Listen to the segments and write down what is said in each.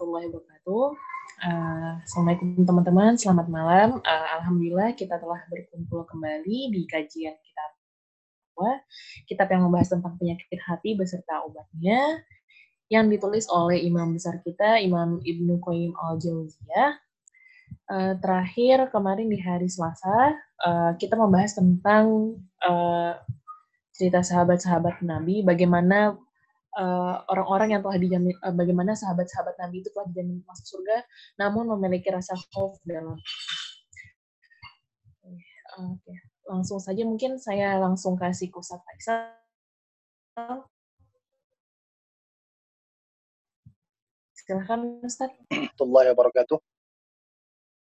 warahmatullahi wabarakatuh. Uh, Assalamualaikum teman-teman, selamat malam. Uh, Alhamdulillah kita telah berkumpul kembali di kajian kitab kitab yang membahas tentang penyakit hati beserta obatnya yang ditulis oleh imam besar kita Imam Ibnu Qayyim al-Jauziyah. Uh, terakhir kemarin di hari Selasa uh, kita membahas tentang uh, cerita sahabat-sahabat Nabi, bagaimana Eh, orang-orang uh, yang telah dijamin uh, bagaimana sahabat-sahabat Nabi itu telah dijamin masuk surga namun memiliki rasa khauf dalam Oke, okay. langsung saja mungkin saya langsung kasih ke Ustaz Faisal. Silakan Ustaz. Warahmatullahi wabarakatuh.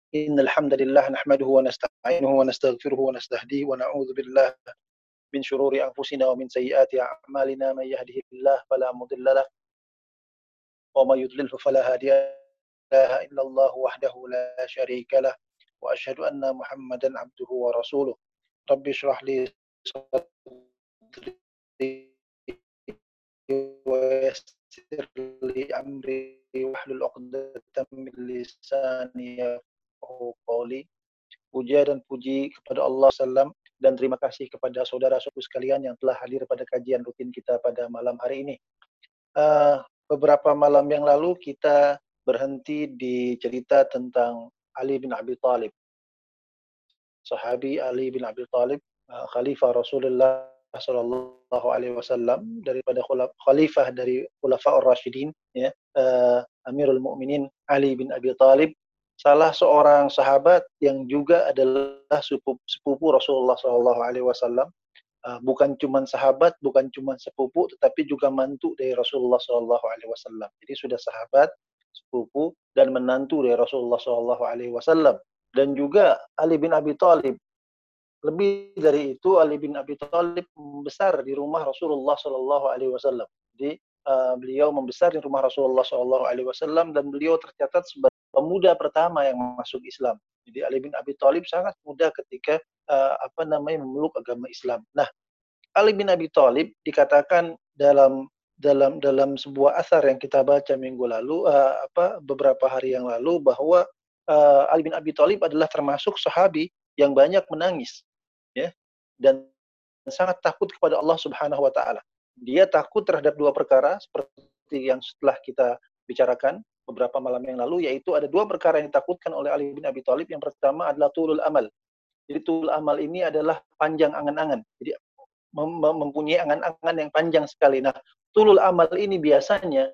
إن الحمد لله نحمده ونستعينه ونستغفره ونستهديه ونعوذ بالله من شرور أنفسنا ومن سيئات أعمالنا من يهده الله فلا مضل له ومن يضلل فلا هادي له. إلا الله وحده لا شريك له وأشهد أن محمدا عبده ورسوله. رب اشرح لي صدري ويسر لي أمري واحلل عقدة من يفقهوا قولي. puja dan puji kepada Allah Sallam dan terima kasih kepada saudara-saudara sekalian yang telah hadir pada kajian rutin kita pada malam hari ini. Uh, beberapa malam yang lalu kita berhenti di cerita tentang Ali bin Abi Thalib. Sahabi Ali bin Abi Thalib, uh, khalifah Rasulullah sallallahu alaihi wasallam daripada khalifah dari Khulafaur Rasyidin ya, uh, Amirul Mukminin Ali bin Abi Thalib salah seorang sahabat yang juga adalah sepupu, sepupu Rasulullah Shallallahu Alaihi Wasallam. Uh, bukan cuma sahabat, bukan cuma sepupu, tetapi juga mantu dari Rasulullah Shallallahu Alaihi Wasallam. Jadi sudah sahabat, sepupu, dan menantu dari Rasulullah Shallallahu Alaihi Wasallam. Dan juga Ali bin Abi Thalib. Lebih dari itu, Ali bin Abi Thalib membesar di rumah Rasulullah Shallallahu Alaihi Wasallam. Jadi uh, beliau membesar di rumah Rasulullah Shallallahu Alaihi Wasallam dan beliau tercatat sebagai pemuda pertama yang masuk Islam. Jadi Ali bin Abi Thalib sangat muda ketika uh, apa namanya memeluk agama Islam. Nah, Ali bin Abi Thalib dikatakan dalam dalam dalam sebuah asar yang kita baca minggu lalu uh, apa beberapa hari yang lalu bahwa uh, Ali bin Abi Thalib adalah termasuk sahabi yang banyak menangis ya dan sangat takut kepada Allah Subhanahu wa taala. Dia takut terhadap dua perkara seperti yang setelah kita bicarakan beberapa malam yang lalu yaitu ada dua perkara yang ditakutkan oleh Ali bin Abi Thalib. Yang pertama adalah tulul amal. Jadi tulul amal ini adalah panjang angan-angan. Jadi mem mempunyai angan-angan yang panjang sekali. Nah, tulul amal ini biasanya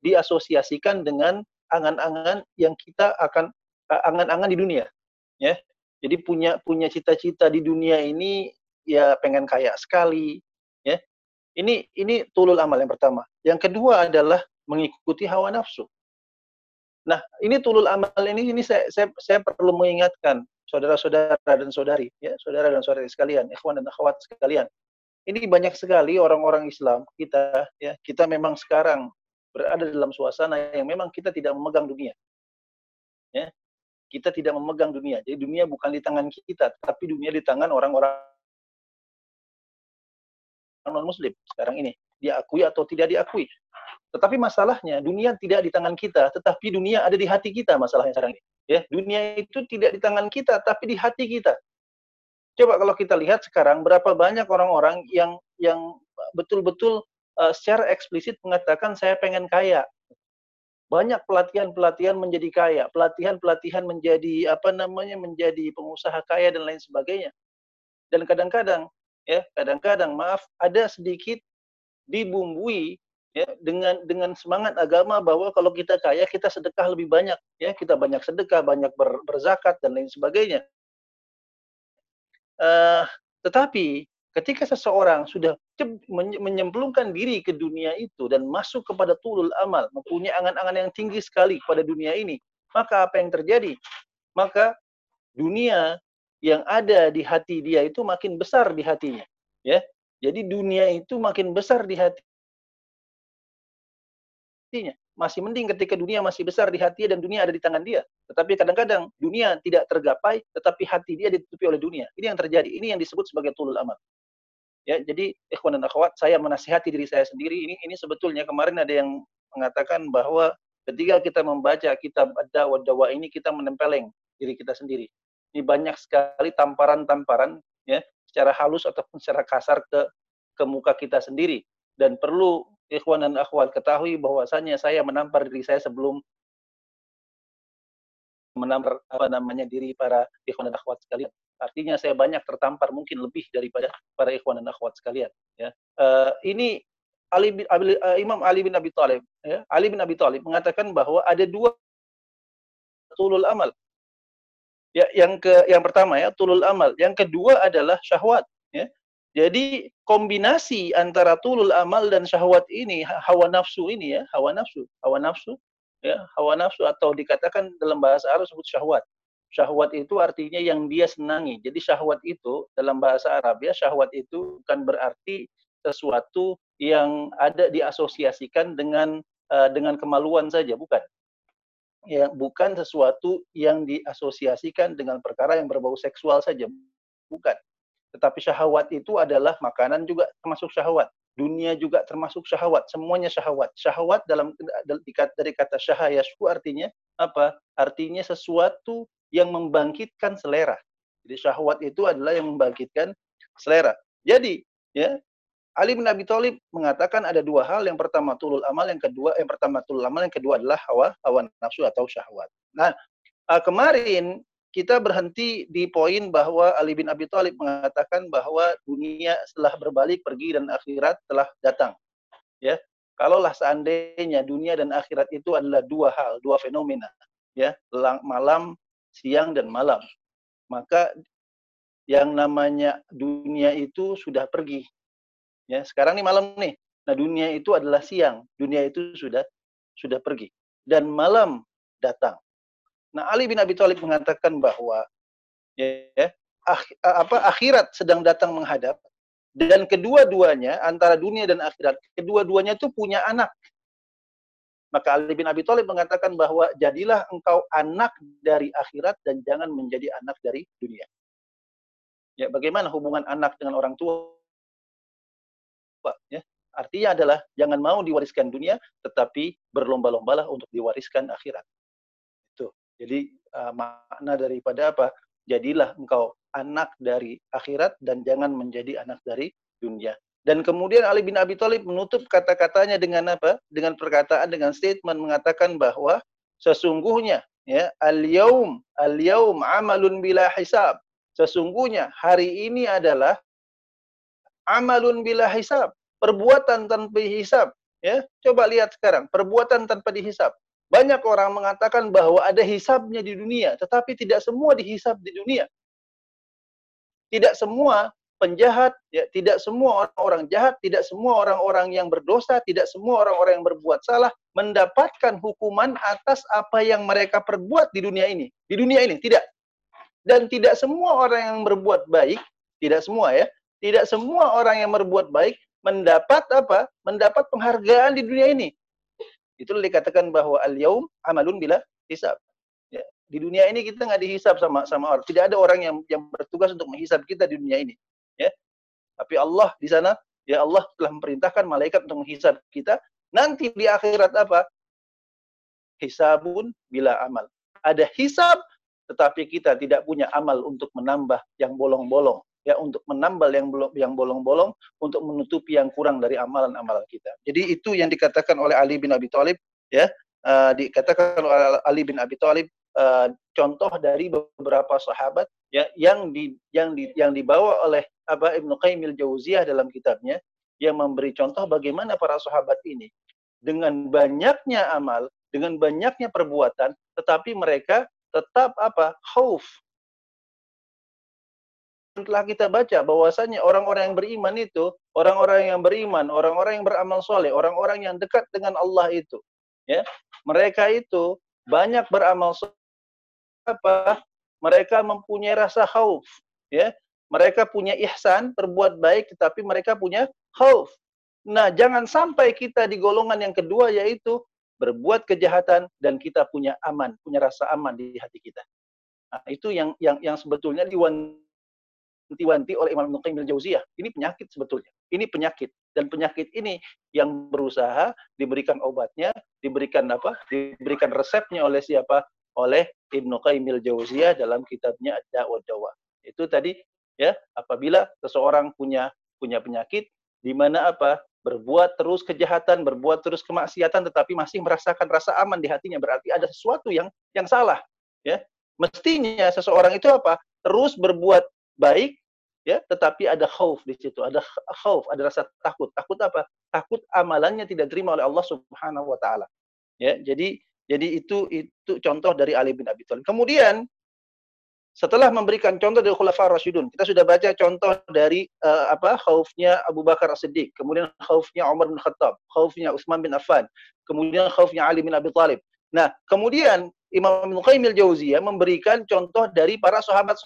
diasosiasikan dengan angan-angan yang kita akan angan-angan di dunia, ya. Jadi punya punya cita-cita di dunia ini ya pengen kaya sekali, ya. Ini ini tulul amal yang pertama. Yang kedua adalah mengikuti hawa nafsu. Nah, ini tulul amal ini ini saya saya, saya perlu mengingatkan saudara-saudara dan saudari, ya, saudara dan saudari sekalian, ikhwan dan akhwat sekalian. Ini banyak sekali orang-orang Islam kita, ya, kita memang sekarang berada dalam suasana yang memang kita tidak memegang dunia. Ya. Kita tidak memegang dunia. Jadi dunia bukan di tangan kita, tapi dunia di tangan orang-orang non muslim sekarang ini. Diakui atau tidak diakui. Tetapi masalahnya dunia tidak di tangan kita, tetapi dunia ada di hati kita masalahnya sekarang ini. Ya, dunia itu tidak di tangan kita, tapi di hati kita. Coba kalau kita lihat sekarang berapa banyak orang-orang yang yang betul-betul uh, secara eksplisit mengatakan saya pengen kaya. Banyak pelatihan-pelatihan menjadi kaya, pelatihan-pelatihan menjadi apa namanya menjadi pengusaha kaya dan lain sebagainya. Dan kadang-kadang ya, kadang-kadang maaf ada sedikit dibumbui ya dengan dengan semangat agama bahwa kalau kita kaya kita sedekah lebih banyak ya. Kita banyak sedekah banyak ber, berzakat dan lain sebagainya. Uh, tetapi ketika seseorang sudah menyemplungkan diri ke dunia itu dan masuk kepada tulul amal mempunyai angan-angan yang tinggi sekali kepada dunia ini maka apa yang terjadi? Maka dunia yang ada di hati dia itu makin besar di hatinya ya. Jadi dunia itu makin besar di hati hatinya. Masih mending ketika dunia masih besar di hati dan dunia ada di tangan dia. Tetapi kadang-kadang dunia tidak tergapai, tetapi hati dia ditutupi oleh dunia. Ini yang terjadi. Ini yang disebut sebagai tulul amal. Ya, jadi ikhwan dan akhwat, saya menasihati diri saya sendiri. Ini ini sebetulnya kemarin ada yang mengatakan bahwa Ketika kita membaca kitab ad-dawa dawa ini kita menempeleng diri kita sendiri. Ini banyak sekali tamparan-tamparan ya secara halus ataupun secara kasar ke ke muka kita sendiri dan perlu ikhwan dan akhwat ketahui bahwasanya saya menampar diri saya sebelum menampar apa namanya diri para ikhwan dan akhwat sekalian. Artinya saya banyak tertampar mungkin lebih daripada para ikhwan dan akhwat sekalian. Ya, uh, ini Ali bin, uh, Imam Ali bin Abi Thalib, ya, Ali bin Abi Thalib mengatakan bahwa ada dua tulul amal. Ya, yang ke yang pertama ya tulul amal, yang kedua adalah syahwat. Jadi kombinasi antara tulul amal dan syahwat ini, hawa nafsu ini ya, hawa nafsu, hawa nafsu, ya, hawa nafsu atau dikatakan dalam bahasa Arab sebut syahwat. Syahwat itu artinya yang dia senangi. Jadi syahwat itu dalam bahasa Arab ya, syahwat itu bukan berarti sesuatu yang ada diasosiasikan dengan uh, dengan kemaluan saja, bukan. Ya, bukan sesuatu yang diasosiasikan dengan perkara yang berbau seksual saja, bukan. Tetapi syahwat itu adalah makanan juga termasuk syahwat, dunia juga termasuk syahwat, semuanya syahwat. Syahwat dalam dari kata syahayasku artinya apa? Artinya sesuatu yang membangkitkan selera. Jadi syahwat itu adalah yang membangkitkan selera. Jadi, ya, Ali bin Abi Thalib mengatakan ada dua hal. Yang pertama tulul amal, yang kedua yang pertama tulul amal, yang kedua adalah hawa hawa nafsu atau syahwat. Nah, uh, kemarin kita berhenti di poin bahwa Ali bin Abi Thalib mengatakan bahwa dunia setelah berbalik pergi dan akhirat telah datang. Ya. Kalaulah seandainya dunia dan akhirat itu adalah dua hal, dua fenomena, ya, malam, siang dan malam. Maka yang namanya dunia itu sudah pergi, Ya, sekarang nih malam nih. Nah, dunia itu adalah siang. Dunia itu sudah sudah pergi dan malam datang. Nah, Ali bin Abi Thalib mengatakan bahwa ya, ya apa akhirat sedang datang menghadap dan kedua-duanya antara dunia dan akhirat, kedua-duanya itu punya anak. Maka Ali bin Abi Thalib mengatakan bahwa jadilah engkau anak dari akhirat dan jangan menjadi anak dari dunia. Ya, bagaimana hubungan anak dengan orang tua? ya. Artinya adalah jangan mau diwariskan dunia, tetapi berlomba-lombalah untuk diwariskan akhirat. Jadi uh, makna daripada apa? Jadilah engkau anak dari akhirat dan jangan menjadi anak dari dunia. Dan kemudian Ali bin Abi Thalib menutup kata-katanya dengan apa? Dengan perkataan, dengan statement mengatakan bahwa sesungguhnya ya al-yaum al-yaum amalun bila hisab. Sesungguhnya hari ini adalah amalun bila hisab, perbuatan tanpa hisab. Ya, coba lihat sekarang, perbuatan tanpa dihisab. Banyak orang mengatakan bahwa ada hisabnya di dunia, tetapi tidak semua dihisab di dunia. Tidak semua penjahat, ya, tidak semua orang-orang jahat, tidak semua orang-orang yang berdosa, tidak semua orang-orang yang berbuat salah mendapatkan hukuman atas apa yang mereka perbuat di dunia ini. Di dunia ini tidak. Dan tidak semua orang yang berbuat baik, tidak semua ya, tidak semua orang yang berbuat baik mendapat apa? Mendapat penghargaan di dunia ini. Itu dikatakan bahwa al-yaum amalun bila hisab. Ya. Di dunia ini kita nggak dihisab sama sama orang. Tidak ada orang yang yang bertugas untuk menghisab kita di dunia ini. Ya. Tapi Allah di sana, ya Allah telah memerintahkan malaikat untuk menghisab kita. Nanti di akhirat apa? Hisabun bila amal. Ada hisab, tetapi kita tidak punya amal untuk menambah yang bolong-bolong ya untuk menambal yang belum yang bolong-bolong untuk menutupi yang kurang dari amalan-amalan kita. Jadi itu yang dikatakan oleh Ali bin Abi Thalib ya uh, dikatakan oleh Ali bin Abi Thalib uh, contoh dari beberapa sahabat ya yang di yang di yang dibawa oleh Aba Ibnu Qayyim al-Jauziyah dalam kitabnya yang memberi contoh bagaimana para sahabat ini dengan banyaknya amal, dengan banyaknya perbuatan tetapi mereka tetap apa? khauf telah kita baca bahwasanya orang-orang yang beriman itu, orang-orang yang beriman, orang-orang yang beramal soleh, orang-orang yang dekat dengan Allah itu, ya, mereka itu banyak beramal soleh. Apa? Mereka mempunyai rasa khauf, ya. Mereka punya ihsan, berbuat baik, tetapi mereka punya khauf. Nah, jangan sampai kita di golongan yang kedua yaitu berbuat kejahatan dan kita punya aman, punya rasa aman di hati kita. Nah, itu yang yang yang sebetulnya diwan wanti-wanti oleh Imam Ibnu Qayyim al-Jauziyah. Ini penyakit sebetulnya. ini penyakit dan penyakit ini yang berusaha diberikan obatnya, diberikan apa? diberikan resepnya oleh siapa? oleh Ibnu Qayyim Jauziyah dalam kitabnya Ad-Dawa Dawa. Itu tadi ya, apabila seseorang punya punya penyakit di mana apa? berbuat terus kejahatan, berbuat terus kemaksiatan tetapi masih merasakan rasa aman di hatinya berarti ada sesuatu yang yang salah, ya. Mestinya seseorang itu apa? Terus berbuat baik ya, tetapi ada khauf di situ, ada khauf, ada rasa takut. Takut apa? Takut amalannya tidak terima oleh Allah Subhanahu wa taala. Ya, jadi jadi itu itu contoh dari Ali bin Abi Thalib. Kemudian setelah memberikan contoh dari Khulafaur Rasyidun, kita sudah baca contoh dari uh, apa khaufnya Abu Bakar As-Siddiq, kemudian khaufnya Umar bin Khattab, khaufnya Utsman bin Affan, kemudian khaufnya Ali bin Abi Thalib. Nah, kemudian Imam Ibnu Qayyim al-Jauziyah memberikan contoh dari para sahabat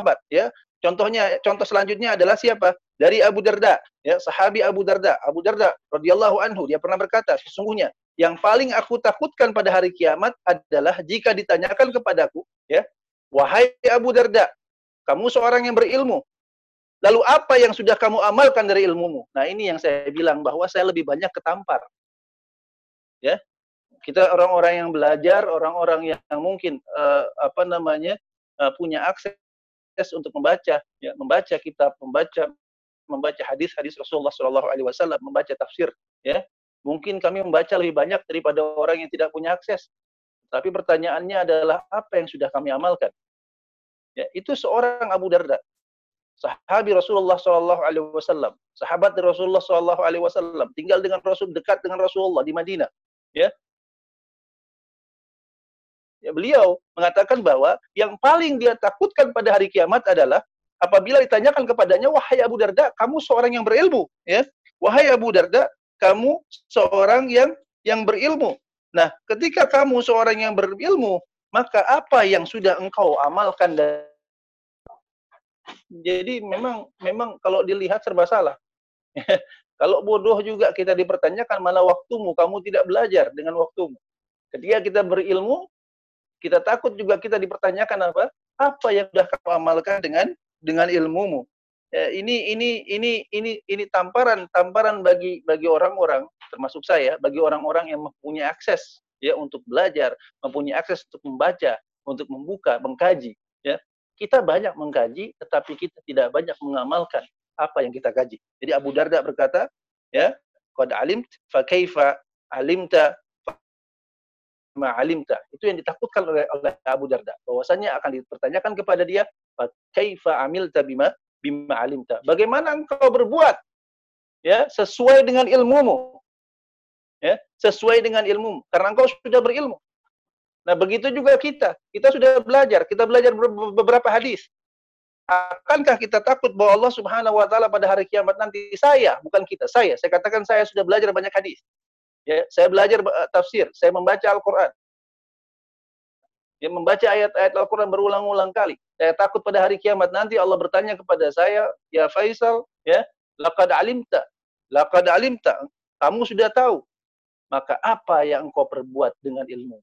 sahabat ya. Contohnya contoh selanjutnya adalah siapa? Dari Abu Darda, ya, sahabi Abu Darda. Abu Darda radhiyallahu anhu dia pernah berkata, sesungguhnya yang paling aku takutkan pada hari kiamat adalah jika ditanyakan kepadaku, ya, wahai Abu Darda, kamu seorang yang berilmu. Lalu apa yang sudah kamu amalkan dari ilmumu? Nah, ini yang saya bilang bahwa saya lebih banyak ketampar. Ya. Kita orang-orang yang belajar, orang-orang yang mungkin uh, apa namanya? Uh, punya akses untuk membaca, ya, membaca kitab, membaca membaca hadis-hadis Rasulullah Shallallahu alaihi wasallam, membaca tafsir, ya. Mungkin kami membaca lebih banyak daripada orang yang tidak punya akses. Tapi pertanyaannya adalah apa yang sudah kami amalkan? Ya, itu seorang Abu Darda, sahabi Rasulullah Shallallahu Alaihi Wasallam, sahabat Rasulullah Shallallahu Alaihi Wasallam, tinggal dengan Rasul dekat dengan Rasulullah di Madinah. Ya beliau mengatakan bahwa yang paling dia takutkan pada hari kiamat adalah apabila ditanyakan kepadanya, wahai Abu Darda, kamu seorang yang berilmu, ya, wahai Abu Darda, kamu seorang yang yang berilmu. Nah, ketika kamu seorang yang berilmu, maka apa yang sudah engkau amalkan dan jadi memang memang kalau dilihat serba salah. kalau bodoh juga kita dipertanyakan mana waktumu, kamu tidak belajar dengan waktumu. Ketika kita berilmu, kita takut juga kita dipertanyakan apa? Apa yang sudah kamu amalkan dengan dengan ilmumu? ya, ini ini ini ini ini tamparan tamparan bagi bagi orang-orang termasuk saya bagi orang-orang yang mempunyai akses ya untuk belajar mempunyai akses untuk membaca untuk membuka mengkaji ya kita banyak mengkaji tetapi kita tidak banyak mengamalkan apa yang kita kaji jadi Abu Darda berkata ya qad alimt fa kaifa alimta ma alimta itu yang ditakutkan oleh, oleh Abu Darda bahwasanya akan dipertanyakan kepada dia fa kaifa amilta bima bima alimta. Bagaimana engkau berbuat ya sesuai dengan ilmumu. Ya, sesuai dengan ilmu karena engkau sudah berilmu. Nah, begitu juga kita. Kita sudah belajar, kita belajar beberapa hadis. Akankah kita takut bahwa Allah Subhanahu wa taala pada hari kiamat nanti saya, bukan kita, saya. Saya katakan saya sudah belajar banyak hadis. Ya, saya belajar uh, tafsir, saya membaca Al-Qur'an. Ya, membaca ayat-ayat Al-Qur'an berulang-ulang kali. Saya takut pada hari kiamat nanti Allah bertanya kepada saya, ya Faisal, ya, laqad alimta, laqad alimta, kamu sudah tahu. Maka apa yang engkau perbuat dengan ilmu?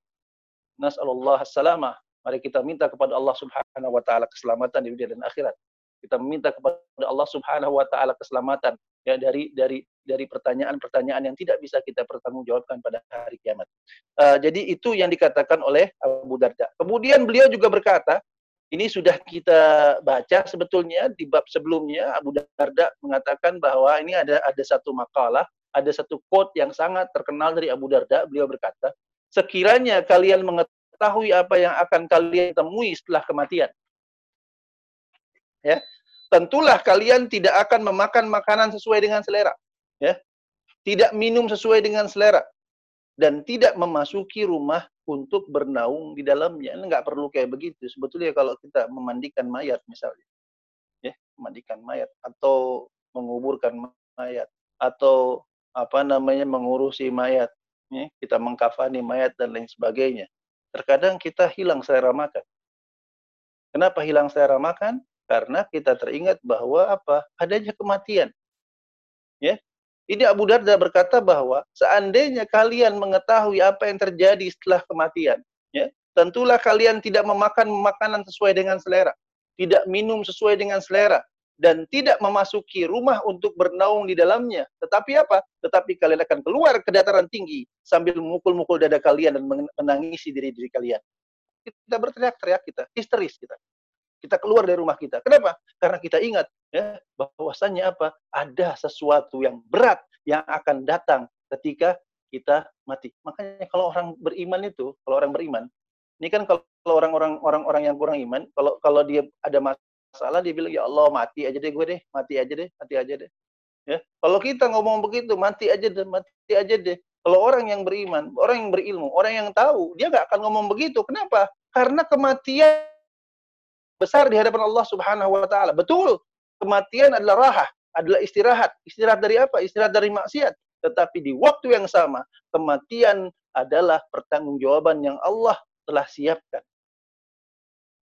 Nas'alullah salamah. Mari kita minta kepada Allah Subhanahu wa taala keselamatan di dunia dan akhirat. Kita meminta kepada Allah Subhanahu wa taala keselamatan ya dari dari dari pertanyaan-pertanyaan yang tidak bisa kita pertanggungjawabkan pada hari kiamat. Uh, jadi itu yang dikatakan oleh Abu Darda. Kemudian beliau juga berkata, ini sudah kita baca sebetulnya di bab sebelumnya Abu Darda mengatakan bahwa ini ada ada satu makalah, ada satu quote yang sangat terkenal dari Abu Darda. Beliau berkata, "Sekiranya kalian mengetahui apa yang akan kalian temui setelah kematian, ya, tentulah kalian tidak akan memakan makanan sesuai dengan selera, ya. Tidak minum sesuai dengan selera dan tidak memasuki rumah untuk bernaung di dalamnya. Enggak perlu kayak begitu. Sebetulnya kalau kita memandikan mayat misalnya, ya, memandikan mayat atau menguburkan mayat atau apa namanya mengurusi mayat, ya, kita mengkafani mayat dan lain sebagainya. Terkadang kita hilang selera makan. Kenapa hilang selera makan? Karena kita teringat bahwa apa? Adanya kematian. Ini Abu Darda berkata bahwa seandainya kalian mengetahui apa yang terjadi setelah kematian, ya, tentulah kalian tidak memakan makanan sesuai dengan selera, tidak minum sesuai dengan selera, dan tidak memasuki rumah untuk bernaung di dalamnya. Tetapi apa? Tetapi kalian akan keluar ke dataran tinggi sambil memukul-mukul dada kalian dan menangisi diri-diri kalian. Kita berteriak-teriak kita, histeris kita. Kita keluar dari rumah kita. Kenapa? Karena kita ingat ya bahwasannya apa? Ada sesuatu yang berat yang akan datang ketika kita mati. Makanya kalau orang beriman itu, kalau orang beriman, ini kan kalau orang-orang orang-orang yang kurang iman, kalau kalau dia ada masalah dia bilang ya Allah mati aja deh gue deh, mati aja deh, mati aja deh. Ya, kalau kita ngomong begitu, mati aja deh, mati aja deh. Kalau orang yang beriman, orang yang berilmu, orang yang tahu, dia nggak akan ngomong begitu. Kenapa? Karena kematian besar di hadapan Allah Subhanahu wa taala. Betul, kematian adalah raha, adalah istirahat. Istirahat dari apa? Istirahat dari maksiat. Tetapi di waktu yang sama, kematian adalah pertanggungjawaban yang Allah telah siapkan.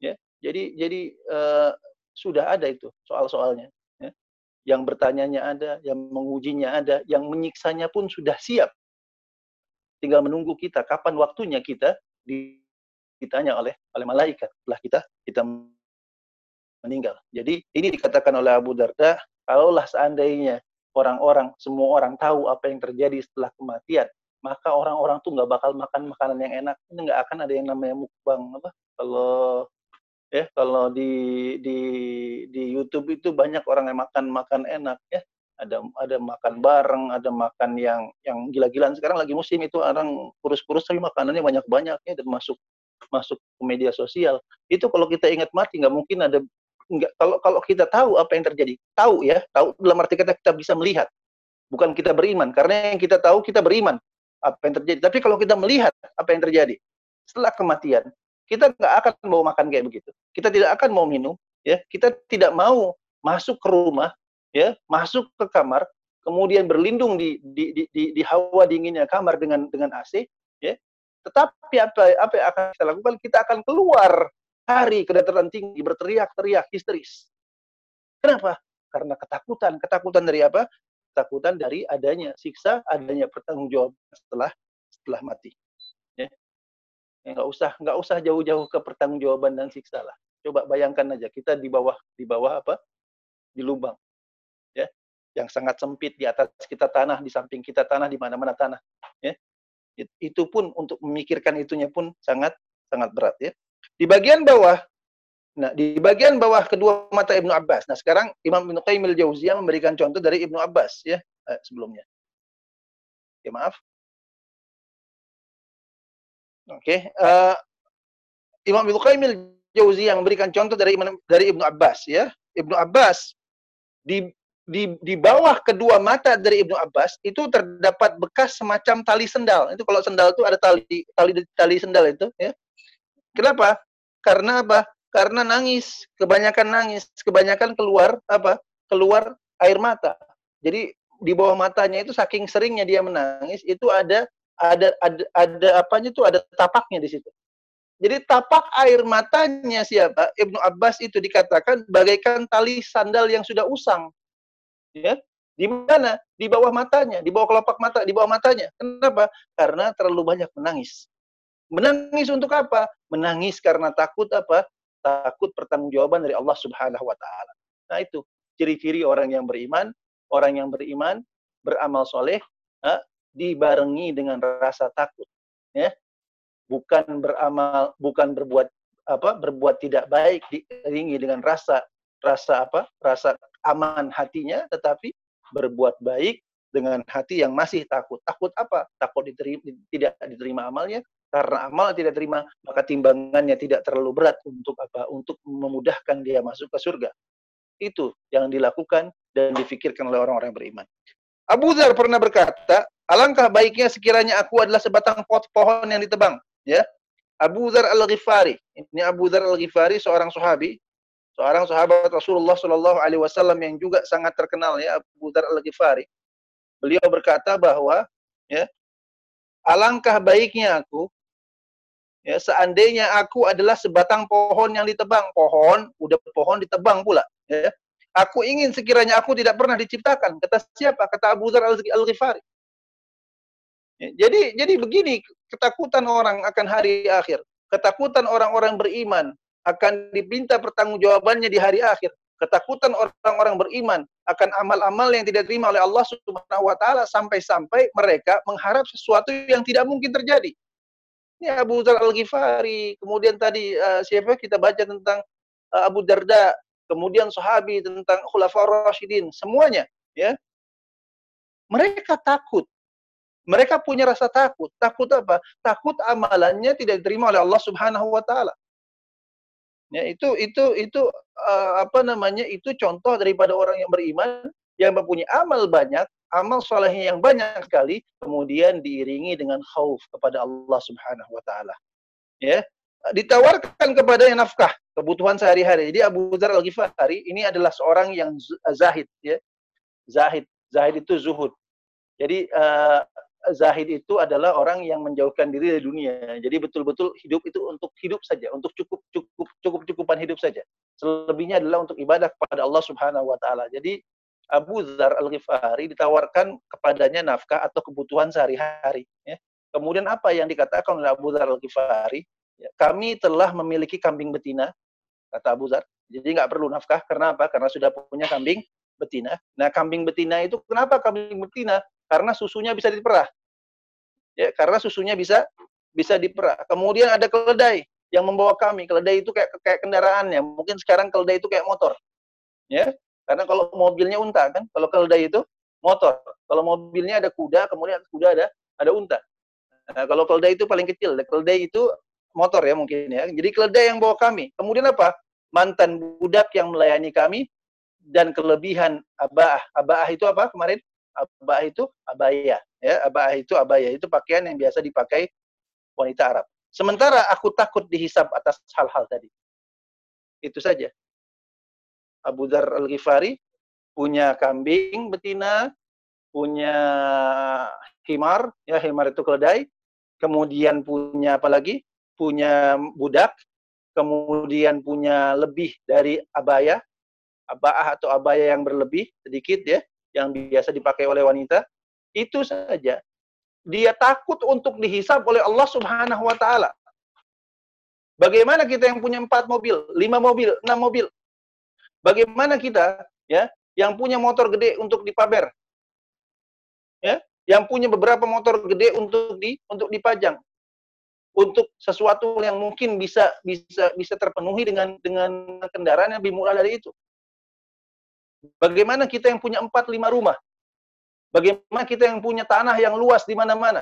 Ya, jadi jadi uh, sudah ada itu soal-soalnya. Ya. Yang bertanyanya ada, yang mengujinya ada, yang menyiksanya pun sudah siap. Tinggal menunggu kita kapan waktunya kita ditanya oleh oleh malaikat setelah kita kita meninggal. Jadi ini dikatakan oleh Abu Darda, kalaulah seandainya orang-orang semua orang tahu apa yang terjadi setelah kematian, maka orang-orang tuh nggak bakal makan makanan yang enak. Ini nggak akan ada yang namanya mukbang apa? Kalau ya kalau di di di YouTube itu banyak orang yang makan makan enak ya. Ada ada makan bareng, ada makan yang yang gila-gilaan. Sekarang lagi musim itu orang kurus-kurus tapi makanannya banyak-banyak ya dan masuk masuk ke media sosial. Itu kalau kita ingat mati nggak mungkin ada nggak kalau kalau kita tahu apa yang terjadi, tahu ya, tahu dalam arti kata kita bisa melihat. Bukan kita beriman, karena yang kita tahu kita beriman apa yang terjadi. Tapi kalau kita melihat apa yang terjadi setelah kematian, kita nggak akan mau makan kayak begitu. Kita tidak akan mau minum, ya. Kita tidak mau masuk ke rumah, ya, masuk ke kamar, kemudian berlindung di di di, di, di hawa dinginnya kamar dengan dengan AC, ya. Tetapi apa apa yang akan kita lakukan? Kita akan keluar hari ke dataran tinggi berteriak-teriak histeris. Kenapa? Karena ketakutan. Ketakutan dari apa? ketakutan dari adanya siksa, adanya pertanggungjawaban setelah setelah mati. Ya. ya nggak usah nggak usah jauh-jauh ke pertanggungjawaban dan siksa lah. Coba bayangkan aja kita di bawah di bawah apa? Di lubang. Ya. Yang sangat sempit di atas kita tanah, di samping kita tanah, di mana-mana tanah. Ya. Itu pun untuk memikirkan itunya pun sangat sangat berat ya. Di bagian bawah Nah, di bagian bawah kedua mata Ibnu Abbas. Nah, sekarang Imam Ibnu Qayyim al-Jauziyah memberikan contoh dari Ibnu Abbas ya eh, sebelumnya. Oke, maaf. Oke, uh, Imam Ibnu Qayyim al-Jauziyah memberikan contoh dari dari Ibnu Abbas ya. Ibnu Abbas di di di bawah kedua mata dari Ibnu Abbas itu terdapat bekas semacam tali sendal. Itu kalau sendal itu ada tali tali tali sendal itu ya. Kenapa? Karena apa? karena nangis, kebanyakan nangis, kebanyakan keluar apa? Keluar air mata. Jadi di bawah matanya itu saking seringnya dia menangis, itu ada ada ada ada apanya itu ada tapaknya di situ. Jadi tapak air matanya siapa? Ibnu Abbas itu dikatakan bagaikan tali sandal yang sudah usang. Ya. Di mana? Di bawah matanya, di bawah kelopak mata, di bawah matanya. Kenapa? Karena terlalu banyak menangis. Menangis untuk apa? Menangis karena takut apa? takut pertanggungjawaban dari Allah Subhanahu wa taala. Nah, itu ciri-ciri orang yang beriman, orang yang beriman beramal soleh eh, dibarengi dengan rasa takut, ya. Bukan beramal, bukan berbuat apa, berbuat tidak baik diiringi dengan rasa rasa apa? Rasa aman hatinya, tetapi berbuat baik dengan hati yang masih takut. Takut apa? Takut diterima, tidak diterima amalnya, karena amal tidak terima maka timbangannya tidak terlalu berat untuk apa? Untuk memudahkan dia masuk ke surga. Itu yang dilakukan dan difikirkan oleh orang-orang beriman. Abu Dhar pernah berkata alangkah baiknya sekiranya aku adalah sebatang pot pohon yang ditebang. Ya. Abu Dhar Al-Ghifari. Ini Abu Dhar Al-Ghifari seorang sahabi. Seorang sahabat Rasulullah Shallallahu Alaihi Wasallam yang juga sangat terkenal ya Abu Dhar Al-Ghifari. Beliau berkata bahwa ya alangkah baiknya aku Ya, seandainya aku adalah sebatang pohon yang ditebang, pohon, udah pohon ditebang pula. Ya. Aku ingin sekiranya aku tidak pernah diciptakan. Kata siapa? Kata Abu Dhar Al-Ghifari. Ya, jadi jadi begini ketakutan orang akan hari akhir. Ketakutan orang-orang beriman akan dipinta pertanggungjawabannya di hari akhir. ketakutan orang-orang beriman akan amal-amal yang tidak diterima oleh Allah Subhanahu wa taala sampai-sampai mereka mengharap sesuatu yang tidak mungkin terjadi. Ini Abu Dzar Al-Ghifari, kemudian tadi uh, siapa kita baca tentang uh, Abu Darda, kemudian sahabi tentang Khulafaur Rasyidin, semuanya ya. Mereka takut. Mereka punya rasa takut. Takut apa? Takut amalannya tidak diterima oleh Allah Subhanahu wa taala. Ya, itu itu itu uh, apa namanya? Itu contoh daripada orang yang beriman yang mempunyai amal banyak, amal solehnya yang banyak sekali, kemudian diiringi dengan khauf kepada Allah Subhanahu wa taala. Ya, ditawarkan kepadanya nafkah, kebutuhan sehari-hari. Jadi Abu Dzar Al-Ghifari ini adalah seorang yang zahid ya. Zahid, zahid itu zuhud. Jadi uh, zahid itu adalah orang yang menjauhkan diri dari dunia. Jadi betul-betul hidup itu untuk hidup saja, untuk cukup cukup cukup cukupan hidup saja. Selebihnya adalah untuk ibadah kepada Allah Subhanahu wa taala. Jadi Abu Dzar Al-Ghifari ditawarkan kepadanya nafkah atau kebutuhan sehari-hari ya. Kemudian apa yang dikatakan oleh Abu Dzar Al-Ghifari? Ya, kami telah memiliki kambing betina, kata Abu Dzar. Jadi nggak perlu nafkah karena apa? Karena sudah punya kambing betina. Nah, kambing betina itu kenapa kambing betina? Karena susunya bisa diperah. Ya, karena susunya bisa bisa diperah. Kemudian ada keledai yang membawa kami. Keledai itu kayak kayak kendaraannya. Mungkin sekarang keledai itu kayak motor. Ya. Karena kalau mobilnya unta kan, kalau keledai itu motor. Kalau mobilnya ada kuda, kemudian kuda ada ada unta. Nah, kalau keledai itu paling kecil. Keledai itu motor ya mungkin ya. Jadi keledai yang bawa kami. Kemudian apa? Mantan budak yang melayani kami dan kelebihan abah. Abah itu apa kemarin? Abah itu abaya ya abah itu abaya itu pakaian yang biasa dipakai wanita Arab sementara aku takut dihisap atas hal-hal tadi itu saja Abu Dhar Al-Ghifari punya kambing betina punya himar ya himar itu keledai kemudian punya apa lagi punya budak kemudian punya lebih dari abaya abah atau abaya yang berlebih sedikit ya yang biasa dipakai oleh wanita itu saja. Dia takut untuk dihisap oleh Allah Subhanahu wa taala. Bagaimana kita yang punya empat mobil, lima mobil, enam mobil? Bagaimana kita ya yang punya motor gede untuk dipamer? Ya, yang punya beberapa motor gede untuk di untuk dipajang. Untuk sesuatu yang mungkin bisa bisa bisa terpenuhi dengan dengan kendaraan yang lebih murah dari itu. Bagaimana kita yang punya empat lima rumah? Bagaimana kita yang punya tanah yang luas di mana-mana?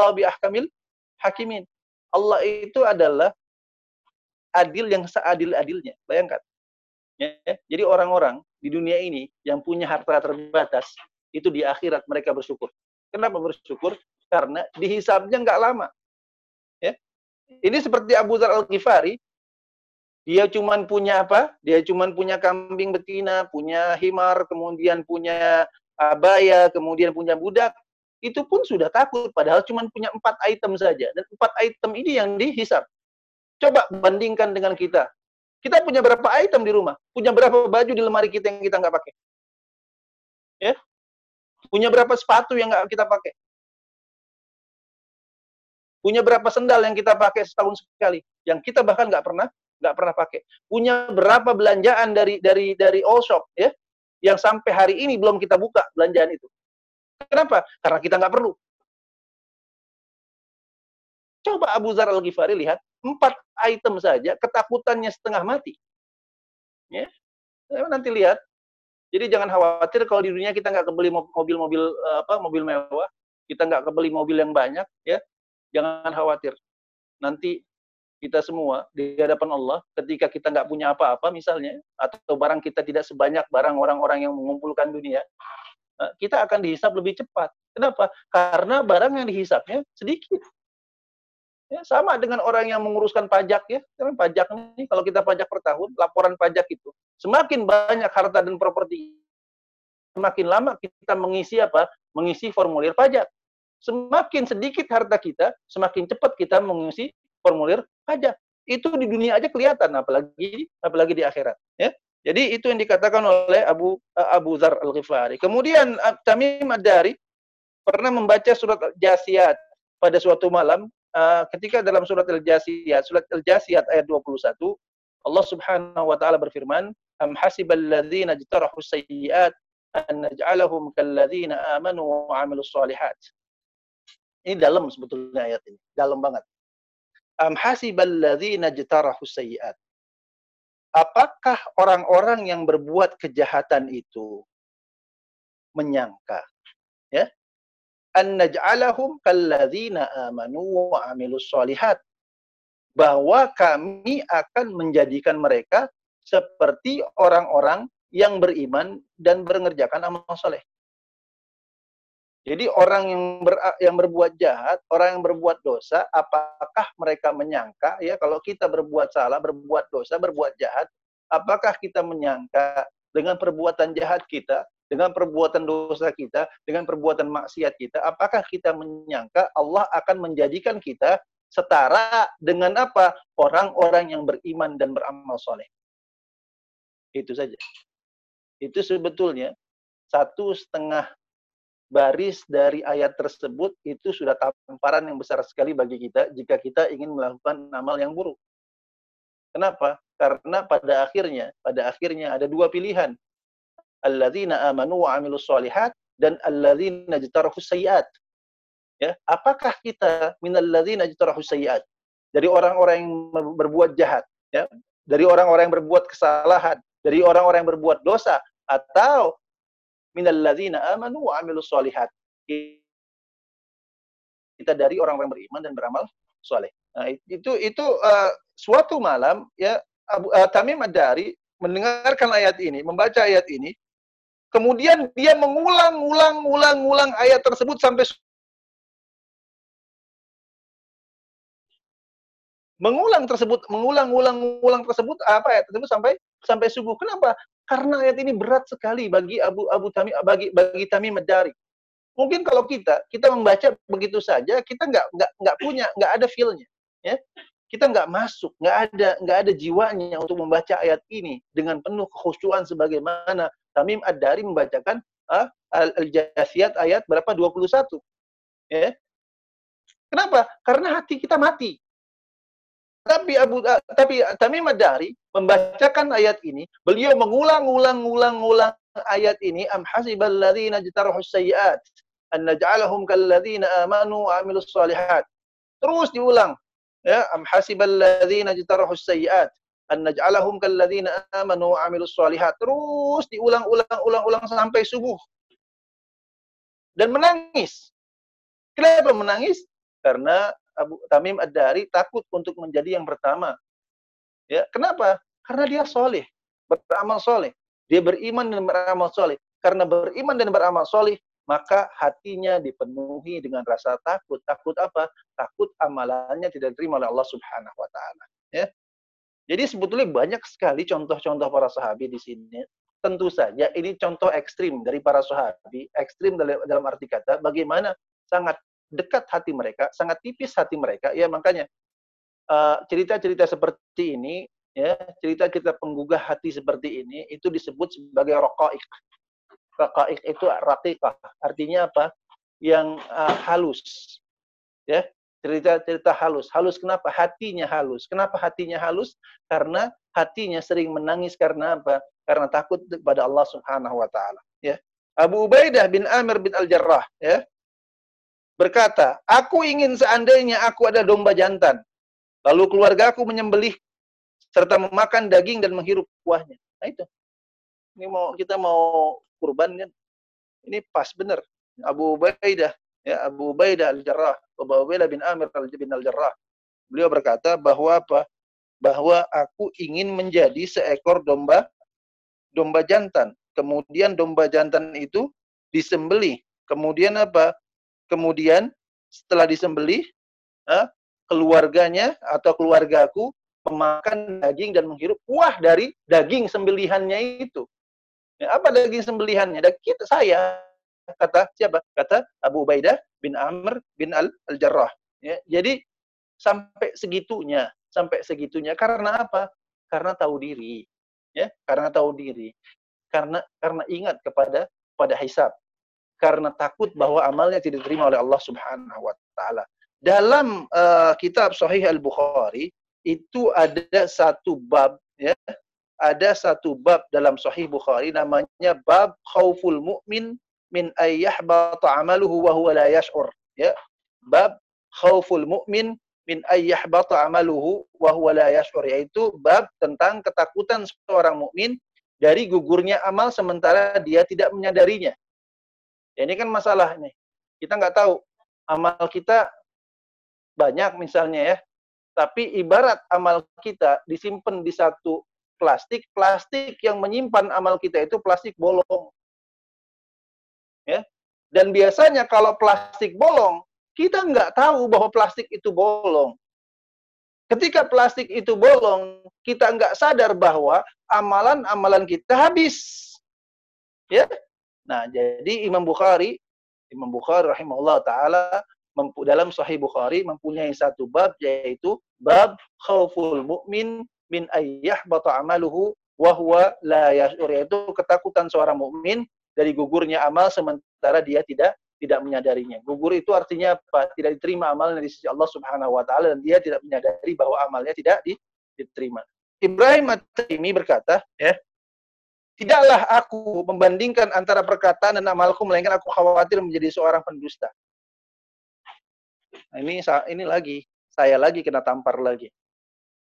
Allah bi ahkamil hakimin. Allah itu adalah adil yang seadil-adilnya. Bayangkan. Ya, jadi orang-orang di dunia ini yang punya harta terbatas, itu di akhirat mereka bersyukur. Kenapa bersyukur? karena dihisabnya nggak lama. Ya. Ini seperti Abu Dzar Al-Ghifari, dia cuma punya apa? Dia cuma punya kambing betina, punya himar, kemudian punya abaya, kemudian punya budak. Itu pun sudah takut, padahal cuma punya empat item saja. Dan empat item ini yang dihisap. Coba bandingkan dengan kita. Kita punya berapa item di rumah? Punya berapa baju di lemari kita yang kita nggak pakai? Ya? Punya berapa sepatu yang nggak kita pakai? Punya berapa sendal yang kita pakai setahun sekali, yang kita bahkan nggak pernah nggak pernah pakai. Punya berapa belanjaan dari dari dari all shop ya, yang sampai hari ini belum kita buka belanjaan itu. Kenapa? Karena kita nggak perlu. Coba Abu Zar Al-Ghifari lihat, empat item saja, ketakutannya setengah mati. Ya, nanti lihat. Jadi jangan khawatir kalau di dunia kita nggak kebeli mobil-mobil eh, apa mobil mewah, kita nggak kebeli mobil yang banyak, ya jangan khawatir. Nanti kita semua di hadapan Allah ketika kita nggak punya apa-apa misalnya atau barang kita tidak sebanyak barang orang-orang yang mengumpulkan dunia kita akan dihisap lebih cepat. Kenapa? Karena barang yang dihisapnya sedikit. Ya sama dengan orang yang menguruskan pajak ya. Karena pajak ini kalau kita pajak per tahun laporan pajak itu semakin banyak harta dan properti semakin lama kita mengisi apa? Mengisi formulir pajak. Semakin sedikit harta kita, semakin cepat kita mengisi formulir pajak. Itu di dunia aja kelihatan, apalagi apalagi di akhirat. Ya, Jadi itu yang dikatakan oleh Abu Abu Dzar Al-Ghifari. Kemudian Tamim Ad-Dari pernah membaca surat Al-Jasiyat pada suatu malam uh, ketika dalam surat Al-Jasiyat, surat Al-Jasiyat ayat 21, Allah Subhanahu wa taala berfirman, "Am hasibal ladzina jtarahu sayyi'at an naj'alahum kalladzina amanu wa 'amilus shalihat." Ini dalam sebetulnya ayat ini, dalam banget. Am hasibal ladzina jtarahu sayyi'at apakah orang-orang yang berbuat kejahatan itu menyangka? Ya. An naj'alahum kalladzina amanu wa amilus solihat. Bahwa kami akan menjadikan mereka seperti orang-orang yang beriman dan mengerjakan amal soleh. Jadi orang yang ber, yang berbuat jahat, orang yang berbuat dosa, apakah mereka menyangka ya kalau kita berbuat salah, berbuat dosa, berbuat jahat, apakah kita menyangka dengan perbuatan jahat kita, dengan perbuatan dosa kita, dengan perbuatan maksiat kita, apakah kita menyangka Allah akan menjadikan kita setara dengan apa? Orang-orang yang beriman dan beramal soleh. Itu saja. Itu sebetulnya satu setengah baris dari ayat tersebut itu sudah tamparan yang besar sekali bagi kita jika kita ingin melakukan amal yang buruk. Kenapa? Karena pada akhirnya, pada akhirnya ada dua pilihan. Alladzina amanu wa amilus solihat dan alladzina jitarahus sayiat. Ya, apakah kita minalladzina jitarahus sayiat? Dari orang-orang yang berbuat jahat, ya, dari orang-orang yang berbuat kesalahan, dari orang-orang yang berbuat dosa atau minalladzina amanu wa amilus solihat. Kita dari orang-orang beriman dan beramal soleh. Nah, itu itu uh, suatu malam ya Abu uh, Tamim Ad-Dari mendengarkan ayat ini, membaca ayat ini, kemudian dia mengulang-ulang-ulang-ulang ayat tersebut sampai mengulang tersebut, mengulang-ulang-ulang tersebut apa ayat tersebut sampai sampai subuh. Kenapa? Karena ayat ini berat sekali bagi Abu Abu Tamim bagi bagi Tamim Madari. Mungkin kalau kita kita membaca begitu saja, kita nggak nggak nggak punya nggak ada feelnya, ya. Kita nggak masuk, nggak ada nggak ada jiwanya untuk membaca ayat ini dengan penuh kekhusyuan sebagaimana Tamim Ad-Dari membacakan uh, Al-Jasiyat ayat berapa 21. Ya. Kenapa? Karena hati kita mati. Tapi Abu uh, tapi Tamim Ad-Dari membacakan ayat ini, beliau mengulang-ulang-ulang-ulang ayat ini am hasibal ladzina jtarahu sayyiat an naj'alahum kal ladzina amanu wa amilus solihat. Terus diulang. Ya, am hasibal ladzina jtarahu sayyiat an naj'alahum kal ladzina amanu wa amilus solihat. Terus diulang-ulang-ulang-ulang sampai subuh. Dan menangis. Kenapa menangis? Karena Abu Tamim Ad-Dari takut untuk menjadi yang pertama. Ya, kenapa? Karena dia soleh, beramal soleh. Dia beriman dan beramal soleh. Karena beriman dan beramal soleh, maka hatinya dipenuhi dengan rasa takut. Takut apa? Takut amalannya tidak diterima oleh Allah Subhanahu wa taala, ya. Jadi sebetulnya banyak sekali contoh-contoh para sahabat di sini. Tentu saja ini contoh ekstrim dari para sahabat, ekstrim dalam arti kata bagaimana sangat dekat hati mereka, sangat tipis hati mereka. Ya makanya eh, cerita-cerita uh, seperti ini, ya cerita-cerita penggugah hati seperti ini itu disebut sebagai rokaik. Rokaik itu rakikah, artinya apa? Yang uh, halus, ya cerita-cerita halus. Halus kenapa? Hatinya halus. Kenapa hatinya halus? Karena hatinya sering menangis karena apa? Karena takut kepada Allah Subhanahu wa taala, ya. Abu Ubaidah bin Amir bin Al-Jarrah, ya berkata, aku ingin seandainya aku ada domba jantan, lalu keluarga aku menyembelih serta memakan daging dan menghirup kuahnya. Nah itu. Ini mau kita mau kurban kan? Ini pas benar. Abu Ubaidah, ya Abu Ubaidah al-Jarrah, Abu Ubaidah bin Amir bin al-Jarrah. Beliau berkata bahwa apa? Bahwa aku ingin menjadi seekor domba domba jantan. Kemudian domba jantan itu disembelih. Kemudian apa? Kemudian setelah disembelih keluarganya atau keluargaku memakan daging dan menghirup kuah dari daging sembelihannya itu. Ya, apa daging sembelihannya? Dan kita saya kata siapa? Kata Abu Ubaidah bin Amr bin Al Jarrah. Ya, jadi sampai segitunya, sampai segitunya karena apa? Karena tahu diri. Ya, karena tahu diri. Karena karena ingat kepada pada hisab. Karena takut bahwa amalnya tidak diterima oleh Allah Subhanahu wa taala. Dalam uh, kitab Sahih Al-Bukhari itu ada satu bab ya, ada satu bab dalam Sahih Bukhari namanya bab khauful mu'min min ayyahbata amaluhu wa huwa la yash'ur ya bab khauful mu'min min ayyahbata amaluhu wa huwa la yash'ur yaitu bab tentang ketakutan seorang mukmin dari gugurnya amal sementara dia tidak menyadarinya ya, ini kan masalah nih kita nggak tahu amal kita banyak misalnya ya tapi ibarat amal kita disimpan di satu plastik, plastik yang menyimpan amal kita itu plastik bolong. Ya. Dan biasanya kalau plastik bolong, kita nggak tahu bahwa plastik itu bolong. Ketika plastik itu bolong, kita nggak sadar bahwa amalan-amalan kita habis. Ya. Nah, jadi Imam Bukhari, Imam Bukhari rahimahullah taala dalam Sahih Bukhari mempunyai satu bab yaitu bab khauful mukmin min bata amaluhu wa huwa la yashur yaitu ketakutan seorang mukmin dari gugurnya amal sementara dia tidak tidak menyadarinya. Gugur itu artinya apa? Tidak diterima amalnya di sisi Allah Subhanahu wa taala dan dia tidak menyadari bahwa amalnya tidak diterima. Ibrahim At-Taimi berkata, ya, Tidaklah aku membandingkan antara perkataan dan amalku melainkan aku khawatir menjadi seorang pendusta. Nah, ini ini lagi saya lagi kena tampar lagi.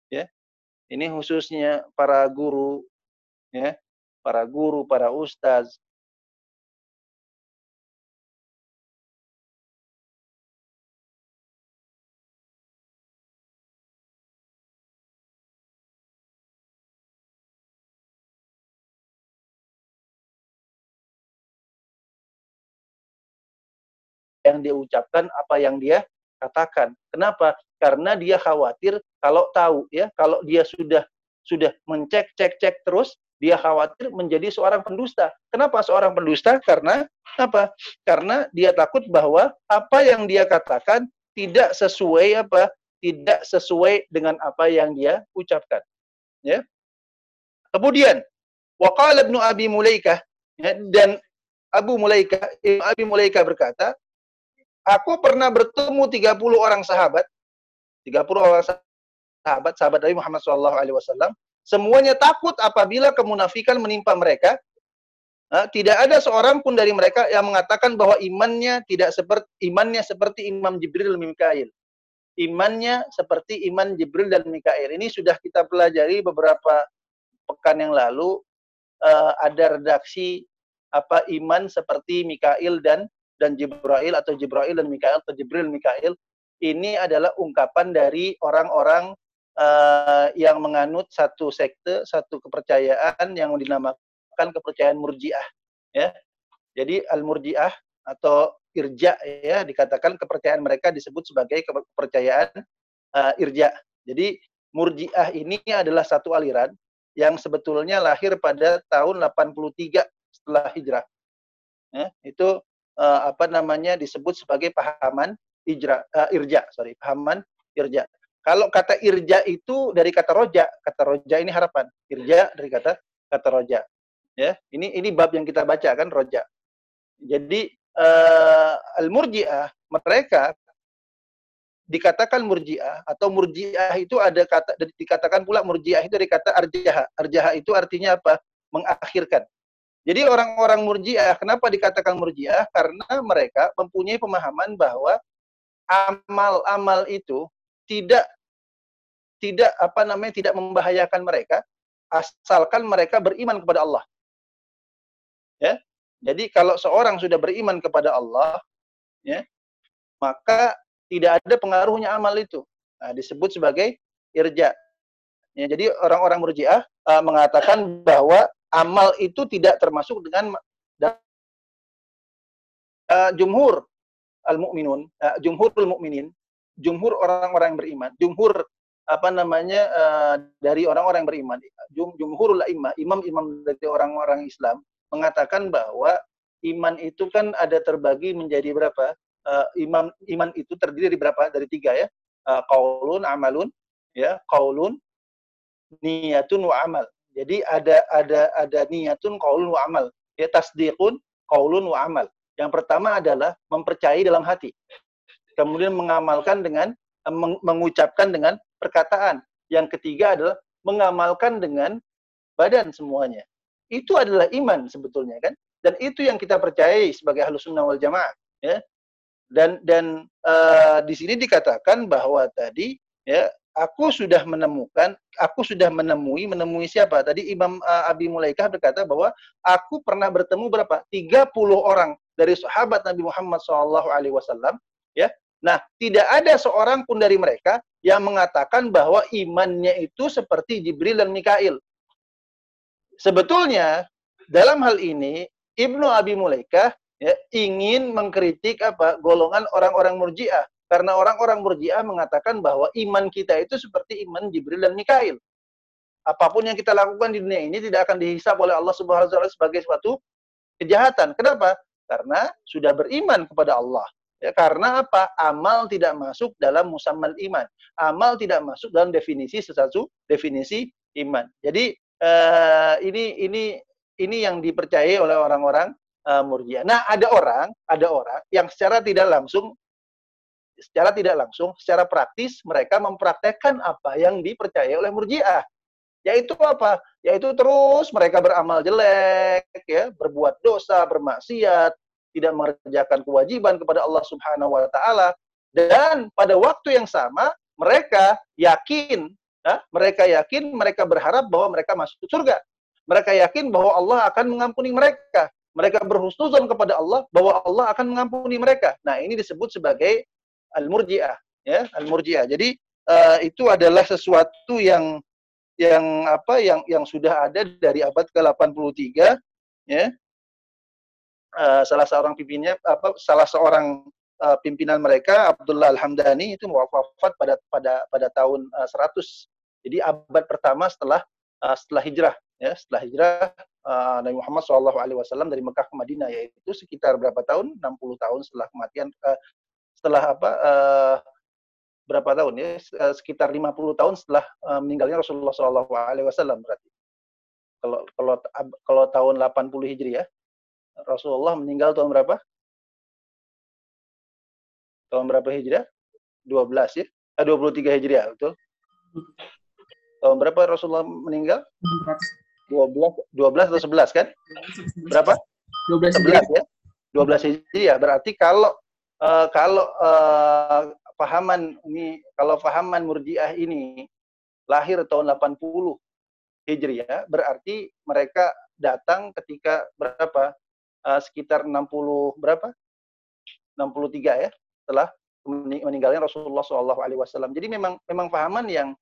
Ya. Ini khususnya para guru, ya, para guru, para ustaz, yang dia ucapkan, apa yang dia katakan. Kenapa? Karena dia khawatir kalau tahu ya, kalau dia sudah sudah mencek cek cek terus, dia khawatir menjadi seorang pendusta. Kenapa seorang pendusta? Karena apa? Karena dia takut bahwa apa yang dia katakan tidak sesuai apa? Tidak sesuai dengan apa yang dia ucapkan. Ya. Kemudian waqala Ibnu Abi Mulaikah ya, dan Abu Mulaikah Abi Mulaikah berkata, Aku pernah bertemu 30 orang sahabat, 30 orang sahabat, sahabat Nabi Muhammad SAW, semuanya takut apabila kemunafikan menimpa mereka. Nah, tidak ada seorang pun dari mereka yang mengatakan bahwa imannya tidak seperti imannya seperti Imam Jibril dan Mikail. Imannya seperti iman Jibril dan Mikail. Ini sudah kita pelajari beberapa pekan yang lalu. Uh, ada redaksi apa iman seperti Mikail dan dan Jibril atau Jibril dan Mikael atau Jibril Mikael ini adalah ungkapan dari orang-orang uh, yang menganut satu sekte, satu kepercayaan yang dinamakan kepercayaan Murji'ah ya. Jadi Al-Murji'ah atau Irja ya dikatakan kepercayaan mereka disebut sebagai kepercayaan uh, Irja. Jadi Murji'ah ini adalah satu aliran yang sebetulnya lahir pada tahun 83 setelah hijrah. Ya, itu uh, apa namanya disebut sebagai pahaman ijra, uh, irja, sorry, pahaman irja. Kalau kata irja itu dari kata roja, kata roja ini harapan. Irja dari kata kata roja. Ya, ini ini bab yang kita baca kan roja. Jadi uh, al-murji'ah mereka dikatakan murji'ah atau murji'ah itu ada kata dikatakan pula murji'ah itu dari kata arjaha. Arjaha itu artinya apa? Mengakhirkan. Jadi orang-orang murjiah, kenapa dikatakan murjiah? Karena mereka mempunyai pemahaman bahwa amal-amal itu tidak tidak apa namanya tidak membahayakan mereka asalkan mereka beriman kepada Allah. Ya. Jadi kalau seorang sudah beriman kepada Allah, ya, maka tidak ada pengaruhnya amal itu. Nah, disebut sebagai irja. Ya, jadi orang-orang murjiah uh, mengatakan bahwa amal itu tidak termasuk dengan uh, jumhur al-mukminun, uh, jumhurul mukminin, jumhur orang-orang yang beriman, jumhur apa namanya uh, dari orang-orang beriman, jum, jumhurul imam, imam-imam dari orang-orang Islam mengatakan bahwa iman itu kan ada terbagi menjadi berapa? Uh, imam iman itu terdiri dari berapa? Dari tiga ya. Uh, qaulun, amalun, ya, qaulun, niyatun wa amal Jadi ada ada ada niatun qaulun wa amal. Ya tasdiqun qaulun wa amal. Yang pertama adalah mempercayai dalam hati. Kemudian mengamalkan dengan mengucapkan dengan perkataan. Yang ketiga adalah mengamalkan dengan badan semuanya. Itu adalah iman sebetulnya kan. Dan itu yang kita percayai sebagai ahlus sunnah wal jamaah. Ya. Dan dan uh, di sini dikatakan bahwa tadi ya aku sudah menemukan, aku sudah menemui, menemui siapa? Tadi Imam uh, Abi Mulaikah berkata bahwa aku pernah bertemu berapa? 30 orang dari sahabat Nabi Muhammad SAW, alaihi wasallam, ya. Nah, tidak ada seorang pun dari mereka yang mengatakan bahwa imannya itu seperti Jibril dan Mikail. Sebetulnya dalam hal ini Ibnu Abi Mulaikah ya, ingin mengkritik apa golongan orang-orang Murji'ah karena orang-orang Murji'ah mengatakan bahwa iman kita itu seperti iman Jibril dan Mikail. Apa pun yang kita lakukan di dunia ini tidak akan dihisap oleh Allah Subhanahu wa taala sebagai suatu kejahatan. Kenapa? Karena sudah beriman kepada Allah. Ya, karena apa? Amal tidak masuk dalam musammal iman. Amal tidak masuk dalam definisi sesuatu definisi iman. Jadi uh, ini ini ini yang dipercayai oleh orang-orang uh, Murji'ah. Nah, ada orang, ada orang yang secara tidak langsung secara tidak langsung, secara praktis mereka mempraktekkan apa yang dipercayai oleh Murji'ah. Yaitu apa? Yaitu terus mereka beramal jelek, ya, berbuat dosa, bermaksiat, tidak mengerjakan kewajiban kepada Allah Subhanahu wa taala dan pada waktu yang sama mereka yakin Ya, mereka yakin, mereka berharap bahwa mereka masuk surga. Mereka yakin bahwa Allah akan mengampuni mereka. Mereka berhusnuzon kepada Allah bahwa Allah akan mengampuni mereka. Nah, ini disebut sebagai al-murji'ah, ya, al-murji'ah. Jadi uh, itu adalah sesuatu yang yang apa yang yang sudah ada dari abad ke-83 ya. Uh, salah seorang pimpinannya apa salah seorang uh, pimpinan mereka Abdullah Al-Hamdani itu wafat pada pada pada tahun uh, 100 jadi abad pertama setelah uh, setelah hijrah, ya setelah hijrah uh, Nabi Muhammad SAW dari Mekah ke Madinah yaitu sekitar berapa tahun? 60 tahun setelah kematian uh, setelah apa? Uh, berapa tahun ya? Uh, sekitar 50 tahun setelah uh, meninggalnya Rasulullah SAW berarti. Kalau kalau kalau tahun 80 Hijriah, Rasulullah meninggal tahun berapa? Tahun berapa Hijriah? 12 ya. Eh, 23 Hijriah, betul. Tahun berapa Rasulullah meninggal? 12 12 atau 11 kan? Berapa? 12 11 ya. 12 ya. Berarti kalau uh, kalau uh, pahaman ini kalau pahaman Murji'ah ini lahir tahun 80 Hijriah, berarti mereka datang ketika berapa? Uh, sekitar 60 berapa? 63 ya, setelah meninggalnya Rasulullah SAW. Jadi memang memang pahaman yang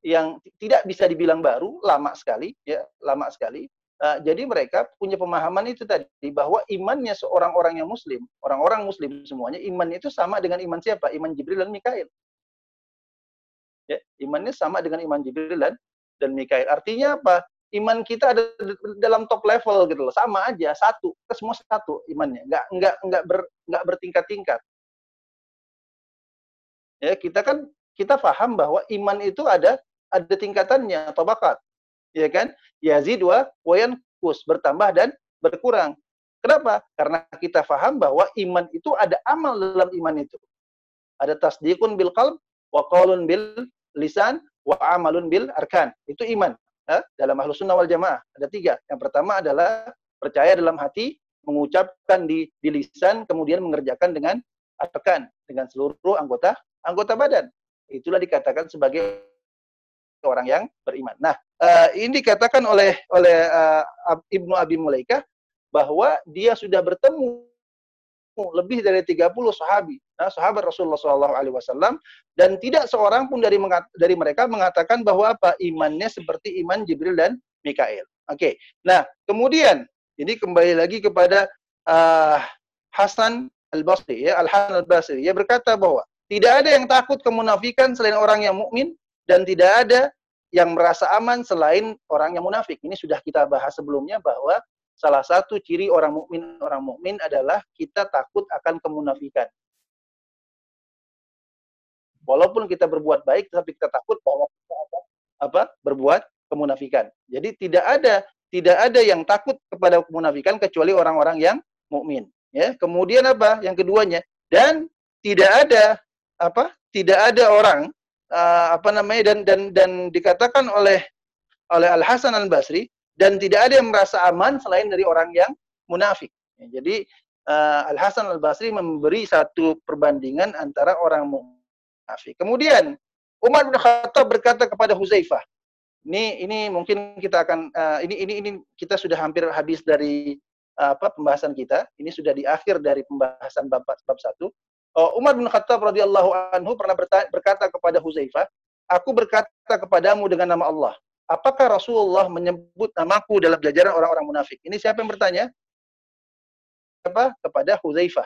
yang tidak bisa dibilang baru, lama sekali, ya, lama sekali. Uh, jadi mereka punya pemahaman itu tadi bahwa imannya seorang orang yang muslim, orang-orang muslim semuanya iman itu sama dengan iman siapa? Iman Jibril dan Mikail. Ya, imannya sama dengan iman Jibril dan dan Mikail. Artinya apa? Iman kita ada dalam top level gitu loh, sama aja, satu, kita semua satu imannya, nggak nggak nggak ber nggak bertingkat-tingkat. Ya, kita kan kita paham bahwa iman itu ada ada tingkatannya, tabakat. Ya kan? Yazid wa kus, bertambah dan berkurang. Kenapa? Karena kita faham bahwa iman itu ada amal dalam iman itu. Ada tasdikun bil qalb, wa qaulun bil lisan, wa amalun bil arkan. Itu iman. Ya? Dalam ahlus sunnah wal jamaah. Ada tiga. Yang pertama adalah percaya dalam hati, mengucapkan di, di lisan, kemudian mengerjakan dengan arkan. Dengan seluruh anggota anggota badan. Itulah dikatakan sebagai orang yang beriman. Nah, uh, ini dikatakan oleh oleh uh, Ibnu Abi Mulaikah bahwa dia sudah bertemu lebih dari 30 sahabi, nah, sahabat Rasulullah SAW, dan tidak seorang pun dari dari mereka mengatakan bahwa apa imannya seperti iman Jibril dan Mikail. Oke, okay. nah kemudian ini kembali lagi kepada uh, Hasan Al Basri, ya Al Hasan Al Basri, ia berkata bahwa tidak ada yang takut kemunafikan selain orang yang mukmin dan tidak ada yang merasa aman selain orang yang munafik. Ini sudah kita bahas sebelumnya bahwa salah satu ciri orang mukmin orang mukmin adalah kita takut akan kemunafikan. Walaupun kita berbuat baik, tapi kita takut bahwa kita akan apa berbuat kemunafikan. Jadi tidak ada tidak ada yang takut kepada kemunafikan kecuali orang-orang yang mukmin. Ya, kemudian apa? Yang keduanya dan tidak ada apa? Tidak ada orang uh, apa namanya dan dan dan dikatakan oleh oleh Al Hasan Al Basri dan tidak ada yang merasa aman selain dari orang yang munafik. Ya, jadi uh, Al Hasan Al Basri memberi satu perbandingan antara orang munafik. Kemudian Umar bin Khattab berkata kepada Huzaifah, ini ini mungkin kita akan uh, ini ini ini kita sudah hampir habis dari apa pembahasan kita. Ini sudah di akhir dari pembahasan bab bab satu. Uh, Umar bin Khattab radhiyallahu anhu pernah berkata kepada Huzaifah, "Aku berkata kepadamu dengan nama Allah, apakah Rasulullah menyebut namaku dalam jajaran orang-orang munafik?" Ini siapa yang bertanya? Apa? Kepada Huzaifah.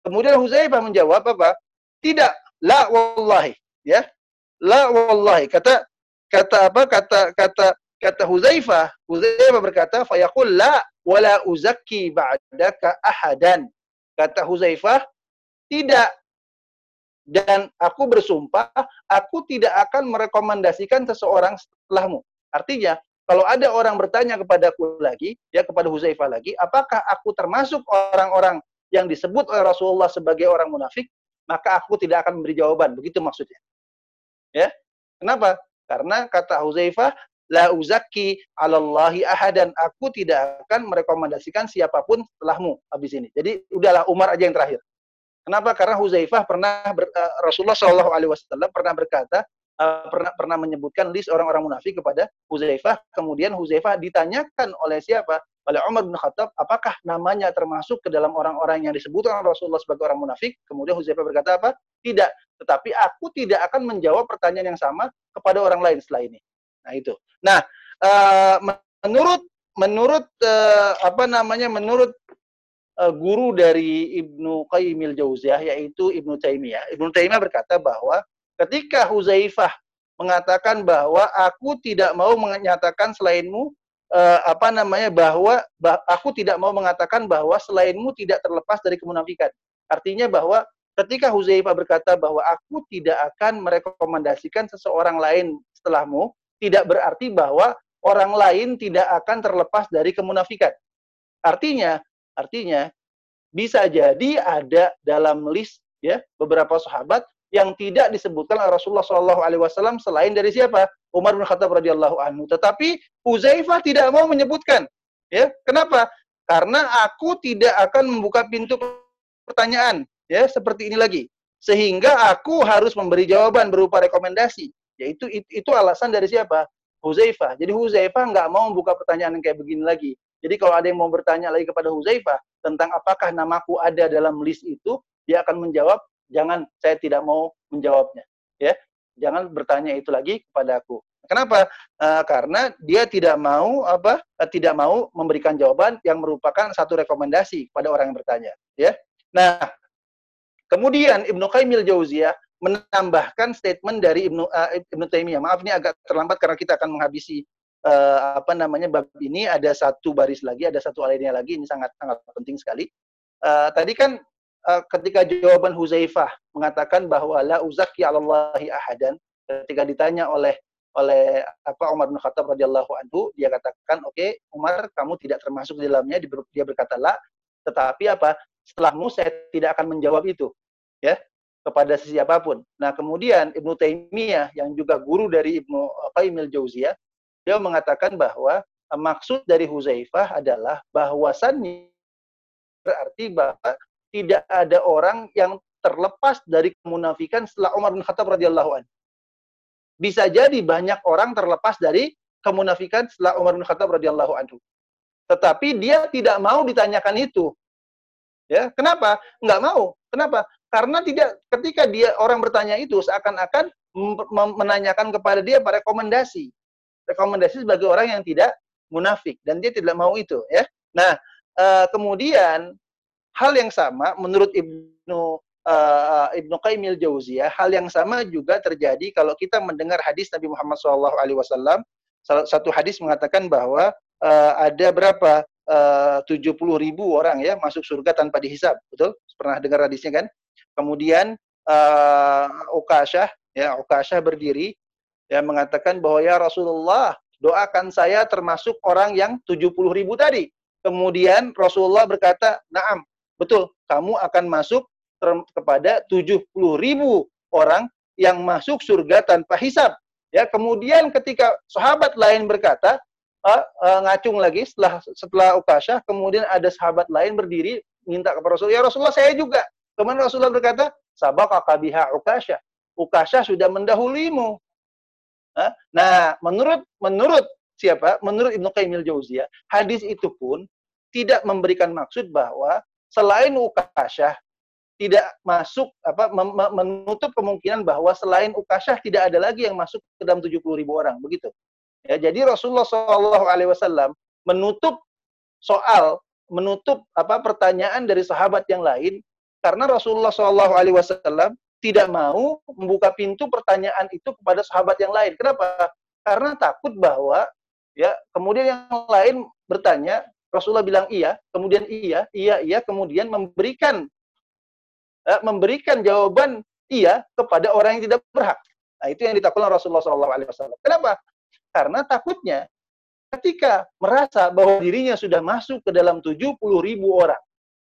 Kemudian Huzaifah menjawab apa? Tidak, la wallahi, ya. La wallahi. Kata kata apa kata kata kata Huzaifah Huzaifah berkata fayaqul la wala uzakki ba'daka ahadan kata Huzaifah tidak. Dan aku bersumpah aku tidak akan merekomendasikan seseorang setelahmu. Artinya kalau ada orang bertanya kepadaku lagi ya kepada Huzaifah lagi apakah aku termasuk orang-orang yang disebut oleh Rasulullah sebagai orang munafik? Maka aku tidak akan memberi jawaban. Begitu maksudnya. Ya? Kenapa? Karena kata Huzaifah, la uzaki alallahi ahadan. Aku tidak akan merekomendasikan siapa pun setelahmu habis ini. Jadi udahlah Umar aja yang terakhir. Kenapa? Karena Huzaifah pernah ber, uh, Rasulullah Shallallahu Alaihi Wasallam pernah berkata uh, pernah pernah menyebutkan list orang-orang munafik kepada Huzaifah. Kemudian Huzaifah ditanyakan oleh siapa? Oleh Umar bin Khattab, apakah namanya termasuk ke dalam orang-orang yang disebutkan Rasulullah sebagai orang munafik? Kemudian Huzaifah berkata apa? Tidak. Tetapi aku tidak akan menjawab pertanyaan yang sama kepada orang lain setelah ini. Nah itu. Nah uh, menurut menurut uh, apa namanya menurut uh, guru dari Ibnu Qayyimil Jauziyah yaitu Ibnu Taimiyah. Ibnu Taimiyah berkata bahwa ketika Huzaifah mengatakan bahwa aku tidak mau menyatakan selainmu uh, apa namanya bahwa bah, aku tidak mau mengatakan bahwa selainmu tidak terlepas dari kemunafikan. Artinya bahwa ketika Huzaifah berkata bahwa aku tidak akan merekomendasikan seseorang lain setelahmu, tidak berarti bahwa orang lain tidak akan terlepas dari kemunafikan. Artinya, artinya bisa jadi ada dalam list ya beberapa sahabat yang tidak disebutkan oleh Rasulullah Shallallahu Alaihi Wasallam selain dari siapa Umar bin Khattab radhiyallahu anhu. Tetapi Huzaifah tidak mau menyebutkan. Ya, kenapa? Karena aku tidak akan membuka pintu pertanyaan ya seperti ini lagi sehingga aku harus memberi jawaban berupa rekomendasi yaitu itu, itu alasan dari siapa Huzaifah jadi Huzaifah nggak mau membuka pertanyaan yang kayak begini lagi jadi kalau ada yang mau bertanya lagi kepada Huzaifah tentang apakah namaku ada dalam list itu dia akan menjawab jangan saya tidak mau menjawabnya. Ya jangan bertanya itu lagi kepada aku. Kenapa? Uh, karena dia tidak mau apa uh, tidak mau memberikan jawaban yang merupakan satu rekomendasi kepada orang yang bertanya ya. Nah Kemudian Ibnu Qayyim Jauziyah menambahkan statement dari Ibnu uh, Ibnu Taimiyah. Maaf ini agak terlambat karena kita akan menghabisi uh, apa namanya bab ini ada satu baris lagi, ada satu alinea lagi ini sangat sangat penting sekali. Uh, tadi kan uh, ketika jawaban Huzaifah mengatakan bahwa la uzaki 'alallahi ahadan ketika ditanya oleh oleh apa Umar bin Khattab radhiyallahu anhu dia katakan oke okay, Umar kamu tidak termasuk di dalamnya dia berkata la tetapi apa setelahmu saya tidak akan menjawab itu ya kepada siapa pun. Nah, kemudian Ibnu Taimiyah yang juga guru dari Ibnu Qayyim jauziyah dia mengatakan bahwa maksud dari Huzaifah adalah bahwasannya berarti bahwa tidak ada orang yang terlepas dari kemunafikan setelah Umar bin Khattab radhiyallahu anhu. Bisa jadi banyak orang terlepas dari kemunafikan setelah Umar bin Khattab radhiyallahu anhu. Tetapi dia tidak mau ditanyakan itu. Ya, kenapa? Enggak mau. Kenapa? Karena tidak ketika dia orang bertanya itu seakan-akan menanyakan kepada dia pada rekomendasi. Rekomendasi sebagai orang yang tidak munafik dan dia tidak mau itu, ya. Nah, uh, kemudian hal yang sama menurut Ibnu uh, Ibnu Qayyim Jauziyah, hal yang sama juga terjadi kalau kita mendengar hadis Nabi Muhammad SAW. Satu hadis mengatakan bahwa uh, ada berapa Eh, tujuh puluh ribu orang ya masuk surga tanpa dihisap, betul? Pernah dengar hadisnya kan? Kemudian uh, ya Ukasyah berdiri ya mengatakan bahwa ya Rasulullah, doakan saya termasuk orang yang 70 ribu tadi. Kemudian Rasulullah berkata, naam, betul, kamu akan masuk kepada 70 ribu orang yang masuk surga tanpa hisab. Ya, kemudian ketika sahabat lain berkata, uh, uh, ngacung lagi setelah setelah Ukasha, kemudian ada sahabat lain berdiri minta kepada Rasulullah, ya Rasulullah saya juga. Kemudian Rasulullah berkata, sabaqaka biha Ukasha. Ukasha sudah mendahulimu. Nah, menurut menurut siapa? Menurut Ibnu Qayyim al-Jauziyah, hadis itu pun tidak memberikan maksud bahwa selain Ukasha tidak masuk apa menutup kemungkinan bahwa selain Ukasha tidak ada lagi yang masuk ke dalam 70 ribu orang begitu Ya, jadi Rasulullah Shallallahu Alaihi Wasallam menutup soal, menutup apa pertanyaan dari sahabat yang lain karena Rasulullah Shallallahu Alaihi Wasallam tidak mau membuka pintu pertanyaan itu kepada sahabat yang lain. Kenapa? Karena takut bahwa ya kemudian yang lain bertanya, Rasulullah bilang iya, kemudian iya, iya, iya, kemudian memberikan eh, memberikan jawaban iya kepada orang yang tidak berhak. Nah, itu yang ditakutkan Rasulullah SAW. Kenapa? Karena takutnya ketika merasa bahwa dirinya sudah masuk ke dalam 70 ribu orang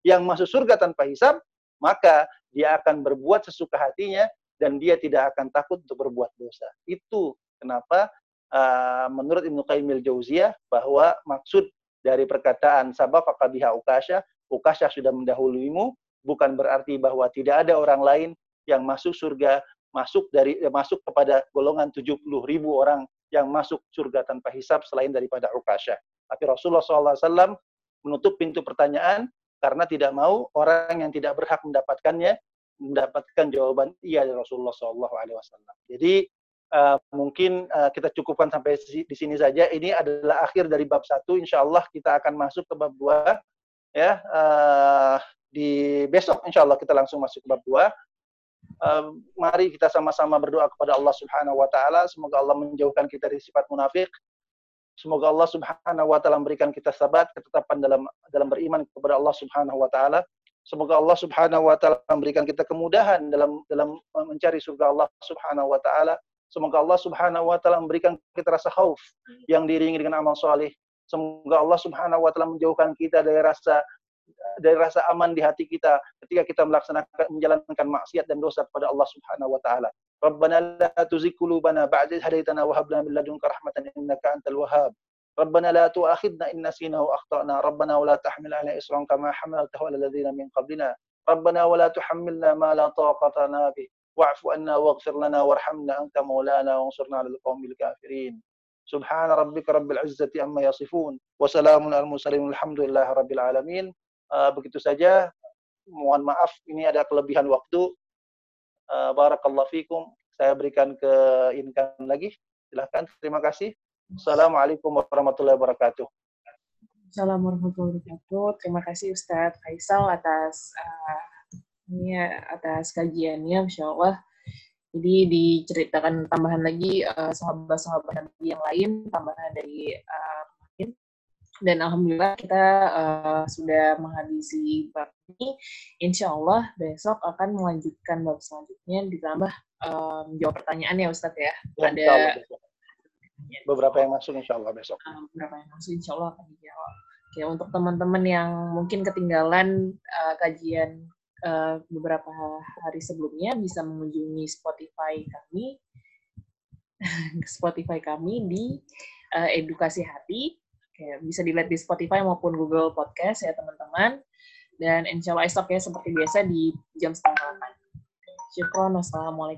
yang masuk surga tanpa hisab, maka dia akan berbuat sesuka hatinya dan dia tidak akan takut untuk berbuat dosa. Itu kenapa uh, menurut Ibnu Qayyim al-Jauziyah bahwa maksud dari perkataan sabaqaka biha ukasha, ukasha sudah mendahuluimu, bukan berarti bahwa tidak ada orang lain yang masuk surga, masuk dari masuk kepada golongan 70 ribu orang yang masuk surga tanpa hisap selain daripada Ukasha. Tapi Rasulullah SAW menutup pintu pertanyaan karena tidak mau orang yang tidak berhak mendapatkannya mendapatkan jawaban iya dari Rasulullah SAW. Jadi uh, mungkin uh, kita cukupkan sampai di sini saja. Ini adalah akhir dari bab satu. Insya Allah kita akan masuk ke bab dua. Ya, uh, di besok insya Allah kita langsung masuk ke bab dua uh, mari kita sama-sama berdoa kepada Allah Subhanahu wa taala semoga Allah menjauhkan kita dari sifat munafik semoga Allah Subhanahu wa taala memberikan kita sabat ketetapan dalam dalam beriman kepada Allah Subhanahu wa taala. Semoga Allah Subhanahu wa taala memberikan kita kemudahan dalam dalam mencari surga Allah Subhanahu wa taala. Semoga Allah Subhanahu wa taala memberikan kita rasa khauf yang diiringi dengan amal soleh semoga Allah Subhanahu wa taala menjauhkan kita dari rasa dari rasa aman di hati kita ketika kita melaksanakan menjalankan maksiat dan dosa kepada Allah Subhanahu wa taala. Rabbana la tuzigh qulubana ba'da idh hadaytana wa hab lana min ladunka rahmatan innaka antal wahhab. ربنا لا تؤاخذنا إن نسينا وأخطأنا ربنا ولا تحمل علينا إصرا كما حملته على الذين من قبلنا ربنا ولا تحملنا ما لا طاقة لنا به واعف عنا واغفر لنا وارحمنا أنت مولانا وانصرنا على القوم الكافرين سبحان ربك رب العزة عما يصفون وسلام على المرسلين والحمد لله رب العالمين Uh, begitu saja. Mohon maaf ini ada kelebihan waktu. Uh, barakallahu fikum. Saya berikan ke Inkan lagi. Silahkan. Terima kasih. Assalamualaikum warahmatullahi wabarakatuh. Assalamualaikum warahmatullahi wabarakatuh. Terima kasih Ustadz Faisal atas uh, ini ya, atas kajiannya, Insya Allah. Jadi diceritakan tambahan lagi sahabat-sahabat uh, yang lain, tambahan dari uh, dan alhamdulillah kita uh, sudah menghabisi bab ini. Insya Allah besok akan melanjutkan bab selanjutnya ditambah um, jawab pertanyaan ya Ustadz ya. ya Ada beberapa yang masuk Insya Allah besok. Uh, beberapa yang masuk Insya Allah akan dijawab. Oke, untuk teman-teman yang mungkin ketinggalan uh, kajian uh, beberapa hari sebelumnya bisa mengunjungi Spotify kami Spotify kami di uh, Edukasi Hati Oke, bisa dilihat di Spotify maupun Google Podcast ya teman-teman. Dan insya Allah esok ya seperti biasa di jam setengah delapan. Syukron, wassalamualaikum.